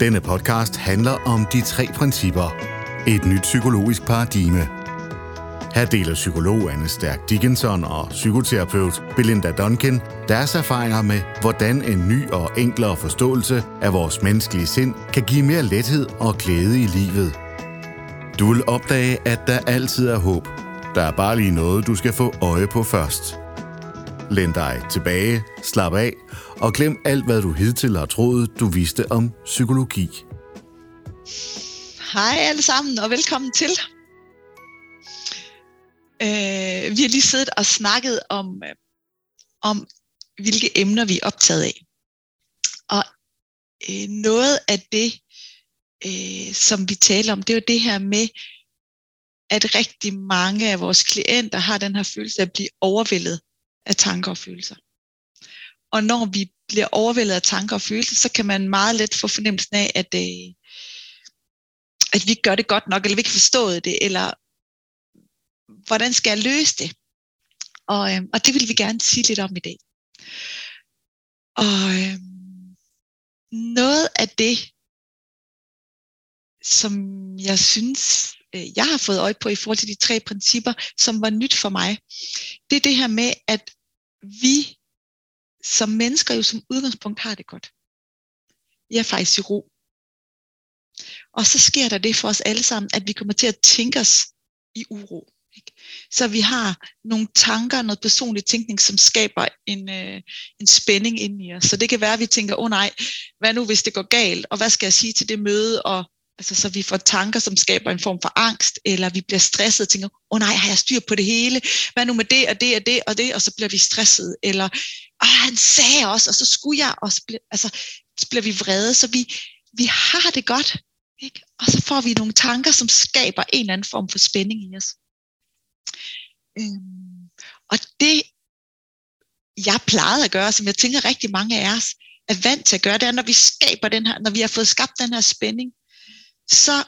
Denne podcast handler om de tre principper. Et nyt psykologisk paradigme. Her deler psykolog Anne Stærk Dickinson og psykoterapeut Belinda Duncan deres erfaringer med, hvordan en ny og enklere forståelse af vores menneskelige sind kan give mere lethed og glæde i livet. Du vil opdage, at der altid er håb. Der er bare lige noget, du skal få øje på først. Læn dig tilbage, slap af og glem alt, hvad du hidtil har troet, du vidste om psykologi. Hej alle sammen, og velkommen til. Øh, vi har lige siddet og snakket om, øh, om, hvilke emner vi er optaget af. Og øh, noget af det, øh, som vi taler om, det er jo det her med, at rigtig mange af vores klienter har den her følelse af at blive overvældet af tanker og følelser. Og når vi bliver overvældet af tanker og følelser, så kan man meget let få fornemmelsen af, at, øh, at vi ikke gør det godt nok, eller vi ikke forstået det, eller hvordan skal jeg løse det? Og, øh, og det vil vi gerne sige lidt om i dag. Og øh, noget af det, som jeg synes, øh, jeg har fået øje på i forhold til de tre principper, som var nyt for mig, det er det her med, at vi som mennesker jo som udgangspunkt har det godt. Vi er faktisk i ro. Og så sker der det for os alle sammen, at vi kommer til at tænke os i uro. Ikke? Så vi har nogle tanker, noget personlig tænkning, som skaber en, øh, en spænding ind i os. Så det kan være, at vi tænker, åh oh, nej, hvad nu hvis det går galt, og hvad skal jeg sige til det møde, og altså, så vi får tanker, som skaber en form for angst, eller vi bliver stresset og tænker, åh oh, nej, har jeg styr på det hele? Hvad nu med det, og det, og det, og det, og så bliver vi stresset, eller ah, han sagde også, og så skulle jeg, og så bliver, altså, så bliver vi vrede, så vi, vi har det godt, ikke? og så får vi nogle tanker, som skaber en eller anden form for spænding i os. Øhm, og det, jeg plejede at gøre, som jeg tænker rigtig mange af os er vant til at gøre, det er, når vi skaber den her, når vi har fået skabt den her spænding, så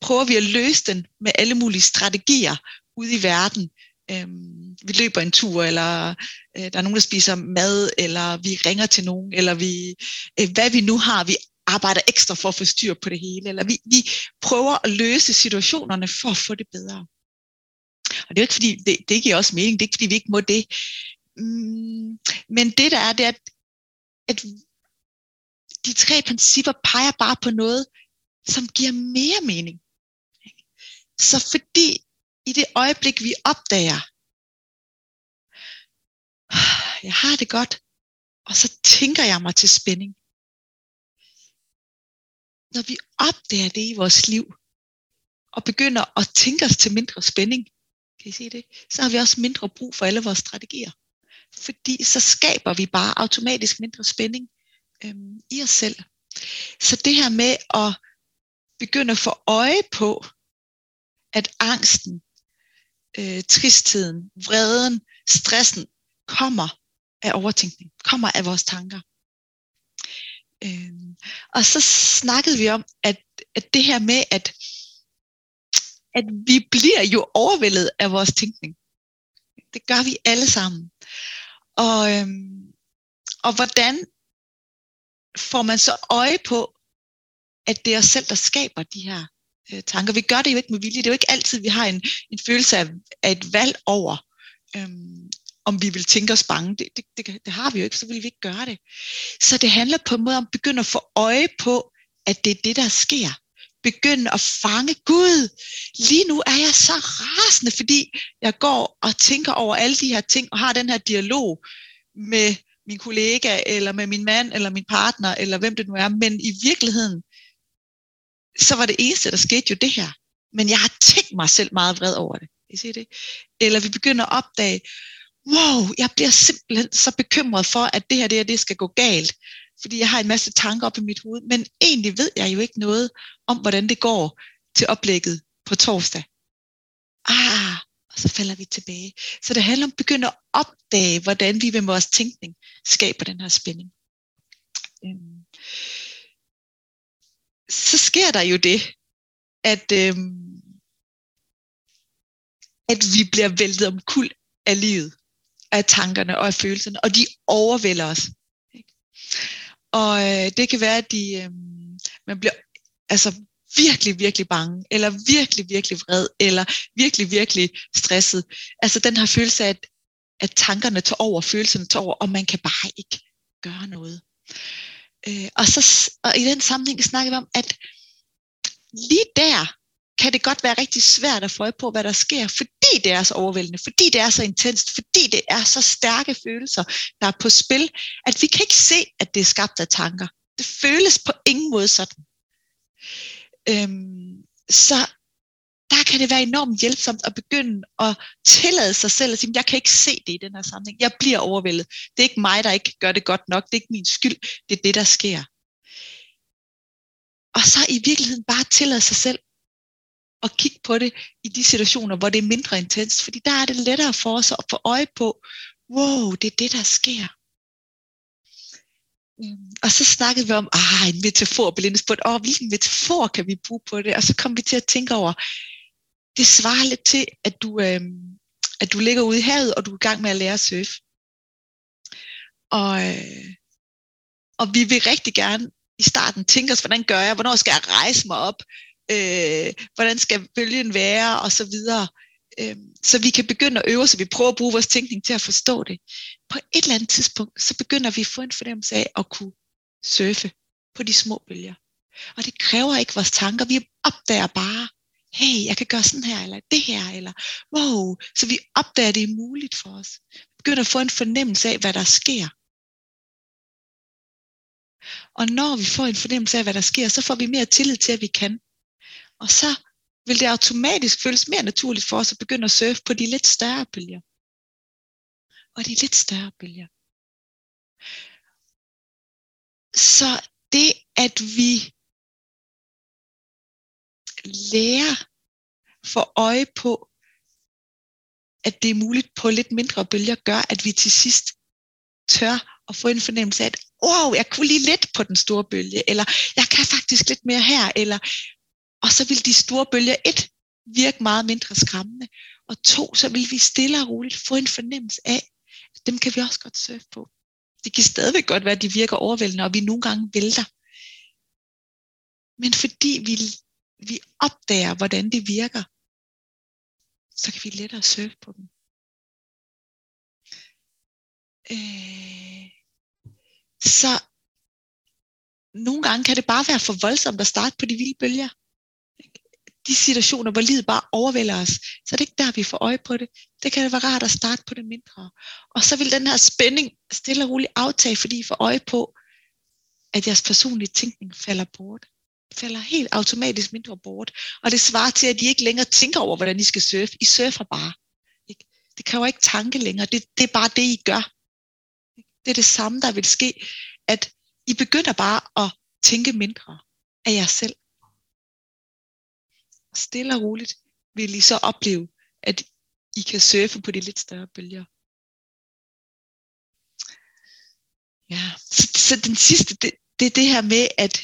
prøver vi at løse den med alle mulige strategier ude i verden. Øhm, vi løber en tur, eller øh, der er nogen, der spiser mad, eller vi ringer til nogen, eller vi, øh, hvad vi nu har, vi arbejder ekstra for at få styr på det hele, eller vi, vi prøver at løse situationerne for at få det bedre. Og det er jo ikke fordi, det, det giver også mening, det er ikke fordi, vi ikke må det. Mm, men det der er, det er, at, at de tre principper peger bare på noget, som giver mere mening. Så fordi i det øjeblik, vi opdager, jeg har det godt, og så tænker jeg mig til spænding. Når vi opdager det i vores liv, og begynder at tænke os til mindre spænding, kan I se det? Så har vi også mindre brug for alle vores strategier. Fordi så skaber vi bare automatisk mindre spænding øhm, i os selv. Så det her med at begynde at få øje på, at angsten, øh, tristheden, vreden, stressen kommer af overtænkning, kommer af vores tanker. Øh, og så snakkede vi om, at, at det her med, at at vi bliver jo overvældet af vores tænkning. Det gør vi alle sammen. Og, øh, og hvordan får man så øje på, at det er os selv, der skaber de her øh, tanker. Vi gør det jo ikke med vilje. Det er jo ikke altid, vi har en, en følelse af, af et valg over, øhm, om vi vil tænke os bange. Det, det, det, det har vi jo ikke, så vil vi ikke gøre det. Så det handler på en måde om at begynde at få øje på, at det er det, der sker begynde at fange Gud. Lige nu er jeg så rasende, fordi jeg går og tænker over alle de her ting, og har den her dialog med min kollega, eller med min mand, eller min partner, eller hvem det nu er. Men i virkeligheden, så var det eneste, der skete jo det her. Men jeg har tænkt mig selv meget vred over det. I se det? Eller vi begynder at opdage, wow, jeg bliver simpelthen så bekymret for, at det her, det her, det skal gå galt fordi jeg har en masse tanker op i mit hoved, men egentlig ved jeg jo ikke noget om, hvordan det går til oplægget på torsdag. Ah, og så falder vi tilbage. Så det handler om at begynde at opdage, hvordan vi med vores tænkning skaber den her spænding. Øhm. Så sker der jo det, at, øh, at vi bliver væltet om kul af livet. af tankerne og af følelserne, og de overvælder os. Ikke? Og øh, det kan være, at de, øh, man bliver altså virkelig, virkelig bange, eller virkelig, virkelig vred, eller virkelig, virkelig stresset. Altså den her følelse af, at, at tankerne tager over, følelserne tager over, og man kan bare ikke gøre noget. Øh, og, så, og i den sammenhæng snakker vi om, at lige der kan det godt være rigtig svært at få øje på, hvad der sker, fordi det er så overvældende, fordi det er så intenst, fordi det er så stærke følelser, der er på spil, at vi kan ikke se, at det er skabt af tanker. Det føles på ingen måde sådan. Øhm, så der kan det være enormt hjælpsomt at begynde at tillade sig selv at sige, jeg kan ikke se det i den her sammenhæng. Jeg bliver overvældet. Det er ikke mig, der ikke gør det godt nok. Det er ikke min skyld. Det er det, der sker. Og så i virkeligheden bare tillade sig selv at kigge på det i de situationer, hvor det er mindre intenst. Fordi der er det lettere for os at få øje på, wow, det er det, der sker. Mm. Og så snakkede vi om, ah, en metafor, blindes på det. åh, hvilken metafor kan vi bruge på det? Og så kom vi til at tænke over, det svarer lidt til, at du, øh, at du ligger ude i havet, og du er i gang med at lære at surfe. Og, øh, og vi vil rigtig gerne i starten tænke os, hvordan gør jeg, hvornår skal jeg rejse mig op, øh, hvordan skal bølgen være, og så videre. Øh, så vi kan begynde at øve, så vi prøver at bruge vores tænkning til at forstå det. På et eller andet tidspunkt, så begynder vi at få en fornemmelse af at kunne surfe på de små bølger. Og det kræver ikke vores tanker. Vi opdager bare, hey, jeg kan gøre sådan her, eller det her, eller wow. Så vi opdager, at det er muligt for os. Vi begynder at få en fornemmelse af, hvad der sker. Og når vi får en fornemmelse af, hvad der sker, så får vi mere tillid til, at vi kan. Og så vil det automatisk føles mere naturligt for os at begynde at surfe på de lidt større bølger. Og de lidt større bølger. Så det, at vi lærer for øje på, at det er muligt på lidt mindre bølger, gør, at vi til sidst tør at få en fornemmelse af, at wow, jeg kunne lige lidt på den store bølge, eller jeg kan faktisk lidt mere her, eller og så vil de store bølger et virke meget mindre skræmmende, og to, så vil vi stille og roligt få en fornemmelse af, at dem kan vi også godt surfe på. Det kan stadigvæk godt være, at de virker overvældende, og vi nogle gange vælter. Men fordi vi, vi opdager, hvordan det virker, så kan vi lettere surfe på dem. Øh, så nogle gange kan det bare være for voldsomt at starte på de vilde bølger de situationer, hvor livet bare overvælder os, så er det ikke der, vi får øje på det. Det kan det være rart at starte på det mindre. Og så vil den her spænding stille og roligt aftage, fordi I får øje på, at jeres personlige tænkning falder bort. Falder helt automatisk mindre bort. Og det svarer til, at de ikke længere tænker over, hvordan I skal surfe. I surfer bare. Ikke? Det kræver ikke tanke længere. Det, det er bare det, I gør. Det er det samme, der vil ske, at I begynder bare at tænke mindre af jer selv stille og roligt vil I så opleve, at I kan surfe på de lidt større bølger. Ja, så, så den sidste, det, det er det her med, at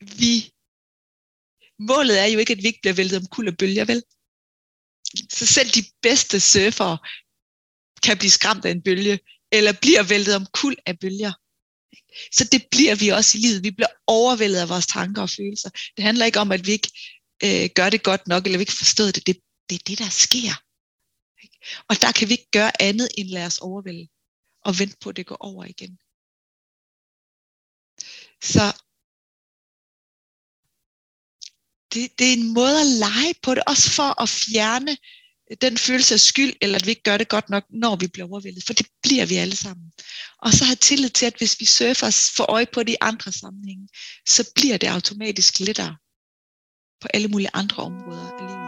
vi, målet er jo ikke, at vi ikke bliver væltet om kul og bølger, vel? Så selv de bedste surfere kan blive skræmt af en bølge, eller bliver væltet om kul af bølger. Så det bliver vi også i livet. Vi bliver overvældet af vores tanker og følelser. Det handler ikke om, at vi ikke øh, gør det godt nok, eller vi ikke forstår det. det. Det er det, der sker. Og der kan vi ikke gøre andet end lade os overvælde og vente på, at det går over igen. Så det, det er en måde at lege på det, også for at fjerne den følelse af skyld, eller at vi ikke gør det godt nok, når vi bliver overvældet. For det bliver vi alle sammen. Og så har tillid til, at hvis vi surfer for øje på det i andre sammenhænge, så bliver det automatisk lettere på alle mulige andre områder af livet.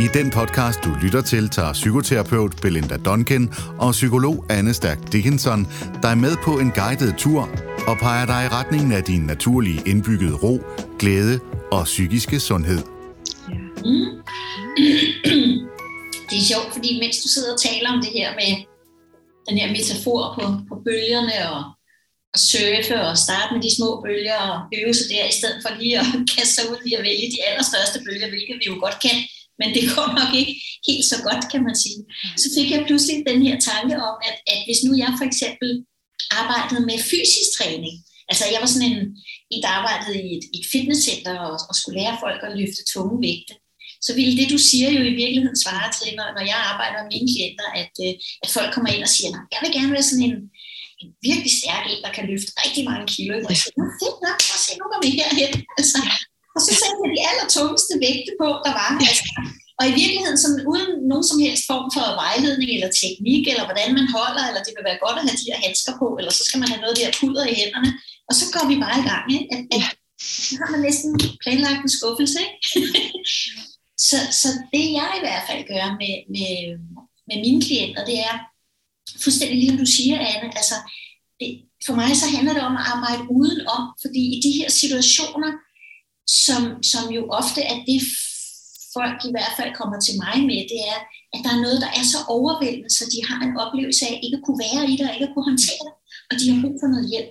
I den podcast, du lytter til, tager psykoterapeut Belinda Duncan og psykolog Anne Stærk Dickinson dig med på en guided tur og peger dig i retningen af din naturlige indbyggede ro, glæde og psykiske sundhed. Ja. Mm. Det er sjovt, fordi mens du sidder og taler om det her med den her metafor på, på bølgerne og at surfe og starte med de små bølger og øve sig der, i stedet for lige at kaste sig ud i at vælge de allerstørste bølger, hvilket vi jo godt kan men det går nok ikke helt så godt, kan man sige. Så fik jeg pludselig den her tanke om, at, at hvis nu jeg for eksempel arbejdede med fysisk træning, altså jeg var sådan en, en der arbejdede i et, et fitnesscenter og, og skulle lære folk at løfte tunge vægte, så ville det, du siger jo i virkeligheden svare til, når, når jeg arbejder med mine klienter, at, øh, at folk kommer ind og siger, jeg vil gerne være sådan en, en virkelig stærk en, der kan løfte rigtig mange kilo. Og jeg siger, fedt nok, og se, nu går vi herhen. Altså, og så satte jeg de allertungeste vægte på, der var. Altså, og i virkeligheden, sådan, uden nogen som helst form for vejledning eller teknik, eller hvordan man holder, eller det vil være godt at have de her handsker på, eller så skal man have noget der pudder i hænderne. Og så går vi bare i gang. Ikke? At, at, så har man næsten planlagt en skuffelse. Ikke? så, så det jeg i hvert fald gør med, med, med mine klienter, det er fuldstændig lige, du siger, Anne, altså det, for mig så handler det om at arbejde udenom, fordi i de her situationer, som, som jo ofte er det, folk i hvert fald kommer til mig med, det er, at der er noget, der er så overvældende, så de har en oplevelse af ikke at kunne være i det, og ikke at kunne håndtere det, og de har brug for noget hjælp.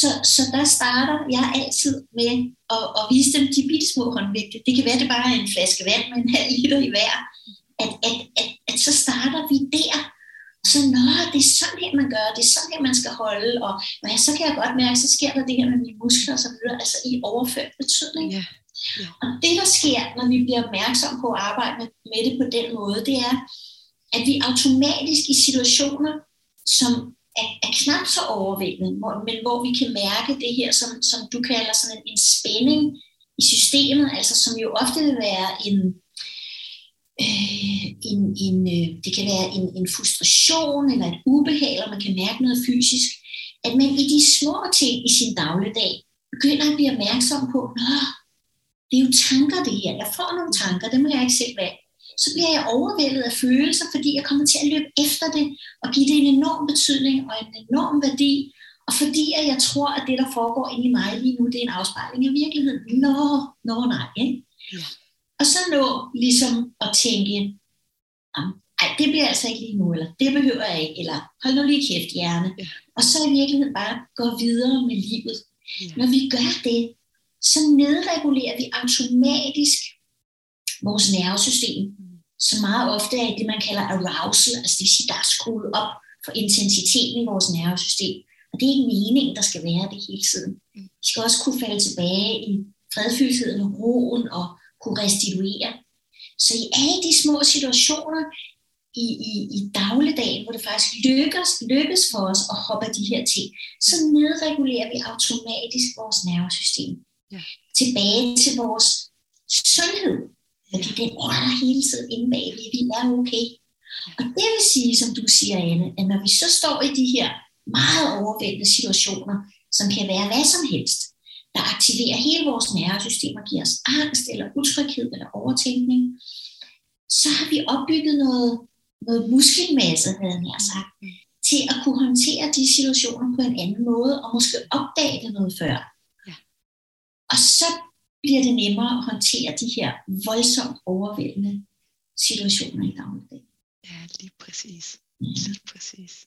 Så, så der starter jeg altid med at, at vise dem de bitte små håndvægte. Det kan være, det bare er en flaske vand med en halv liter i hver. At, at, at, at så starter vi der, så nå, det er sådan her, man gør, det er sådan her, man skal holde, og ja, så kan jeg godt mærke, så sker der det her med mine muskler og så videre, altså i overført betydning. Ja. Ja. Og det, der sker, når vi bliver opmærksom på at arbejde med, med det på den måde, det er, at vi automatisk i situationer, som er, er knap så overvældende, men hvor vi kan mærke det her, som, som du kalder sådan en, en spænding i systemet, altså som jo ofte vil være en, øh, en, en, øh, det kan være en, en frustration eller et ubehag, eller man kan mærke noget fysisk, at man i de små ting i sin dagligdag begynder at blive opmærksom på, Nå, det er jo tanker det her, jeg får nogle tanker, det må jeg ikke selv være. Så bliver jeg overvældet af følelser, fordi jeg kommer til at løbe efter det, og give det en enorm betydning og en enorm værdi, og fordi at jeg tror, at det, der foregår inde i mig lige nu, det er en afspejling af virkeligheden. Nå, nå nej. Ikke? Ja. Og så nå ligesom at tænke, ej, det bliver altså ikke lige nu, eller det behøver jeg ikke, eller hold nu lige kæft, hjerne. Ja. Og så i virkeligheden bare gå videre med livet. Ja. Når vi gør det, så nedregulerer vi automatisk vores nervesystem, som meget ofte er det, man kalder arousal, altså det vil sige, der er skruet op for intensiteten i vores nervesystem. Og det er ikke meningen, der skal være det hele tiden. Vi skal også kunne falde tilbage i fredfyldtheden og roen og kunne restituere. Så i alle de små situationer i, i, i dagligdagen, hvor det faktisk lykkes, lykkes for os at hoppe af de her ting, så nedregulerer vi automatisk vores nervesystem. Ja. Tilbage til vores sundhed, fordi den er der hele tiden inde bag, vi er okay. Og det vil sige, som du siger, Anne, at når vi så står i de her meget overvældende situationer, som kan være hvad som helst, der aktiverer hele vores nervesystem og giver os angst eller utryghed eller overtænkning, så har vi opbygget noget, noget muskelmasse, havde jeg sagt, til at kunne håndtere de situationer på en anden måde, og måske opdage det noget før. Ja. Og så bliver det nemmere at håndtere de her voldsomt overvældende situationer i dagligdagen. Ja, lige præcis. Lige præcis.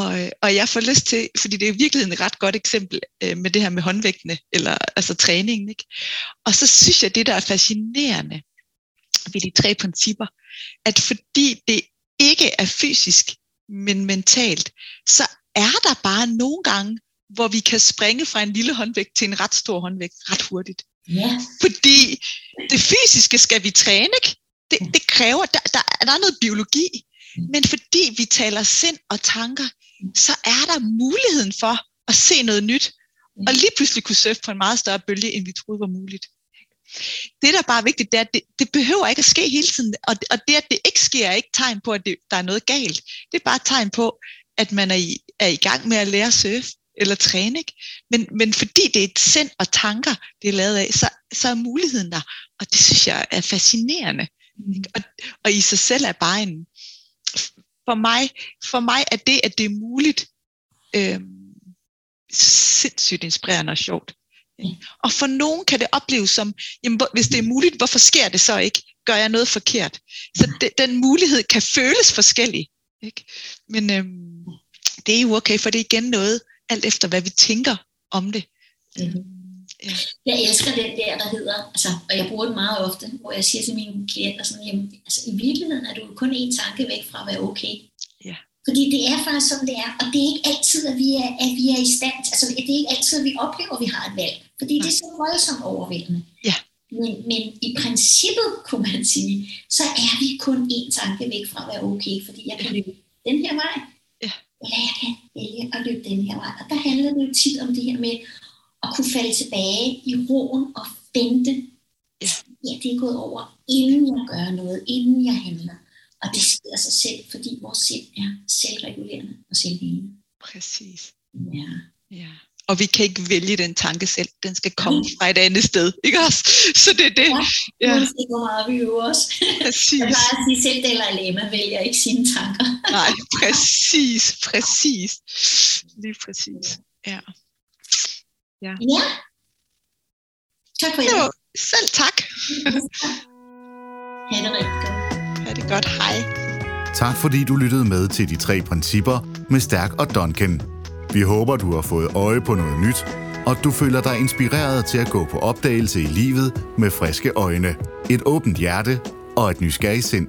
Og, og jeg får lyst til, fordi det er virkelig en ret godt eksempel øh, med det her med håndvægtene, eller altså træningen. Ikke? Og så synes jeg, det der er fascinerende ved de tre principper, at fordi det ikke er fysisk, men mentalt, så er der bare nogle gange, hvor vi kan springe fra en lille håndvægt til en ret stor håndvægt ret hurtigt. Ja. Fordi det fysiske skal vi træne, ikke? Det, det kræver, der, der, der er noget biologi, men fordi vi taler sind og tanker, så er der muligheden for at se noget nyt, og lige pludselig kunne surfe på en meget større bølge, end vi troede var muligt. Det, der bare er vigtigt, det er, at det, det behøver ikke at ske hele tiden, og, og det, at det ikke sker, er ikke tegn på, at det, der er noget galt. Det er bare tegn på, at man er i, er i gang med at lære at surfe eller træne. Ikke? Men, men fordi det er et sind og tanker, det er lavet af, så, så er muligheden der. Og det synes jeg er fascinerende. Ikke? Og, og i sig selv er bare en, for mig, for mig er det, at det er muligt, øh, sindssygt inspirerende og sjovt. Og for nogen kan det opleves som, jamen, hvis det er muligt, hvorfor sker det så ikke? Gør jeg noget forkert? Så det, den mulighed kan føles forskellig. Ikke? Men øhm, det er jo okay, for det er igen noget, alt efter hvad vi tænker om det. Mm-hmm. Ja. Jeg elsker den der, der hedder, altså, og jeg bruger den meget ofte, hvor jeg siger til mine klienter sådan, jamen, altså, i virkeligheden er du kun en tanke væk fra at være okay. Ja. Fordi det er faktisk som det er, og det er ikke altid, at vi er, at vi er i stand, altså det er ikke altid, at vi oplever, at vi har et valg. Fordi det er så voldsomt overvældende. Ja. Men, men i princippet, kunne man sige, så er vi kun en tanke væk fra at være okay, fordi jeg kan løbe den her vej, Ja. eller jeg kan vælge at løbe den her vej. Og der handler det jo tit om det her med at kunne falde tilbage i roen og vente. Ja. ja, det er gået over, inden jeg gør noget, inden jeg handler. Og det sker sig selv, fordi vores sind er selvregulerende og selvhængende. Præcis. Ja. Ja. Og vi kan ikke vælge den tanke selv. Den skal komme fra et andet sted. Ikke også? Så det er det. Ja. Ja, Uanset hvor meget vi øver os. præcis. Jeg plejer at sige, selv Dalai Lama vælger ikke sine tanker. Nej, præcis. Præcis. Lige præcis. Ja. Ja. Tak for Det det. var, selv tak. Ha' det rigtig godt. Ha' det godt. Hej. Tak fordi du lyttede med til de tre principper med Stærk og Duncan. Vi håber, du har fået øje på noget nyt, og du føler dig inspireret til at gå på opdagelse i livet med friske øjne, et åbent hjerte og et nysgerrigt sind.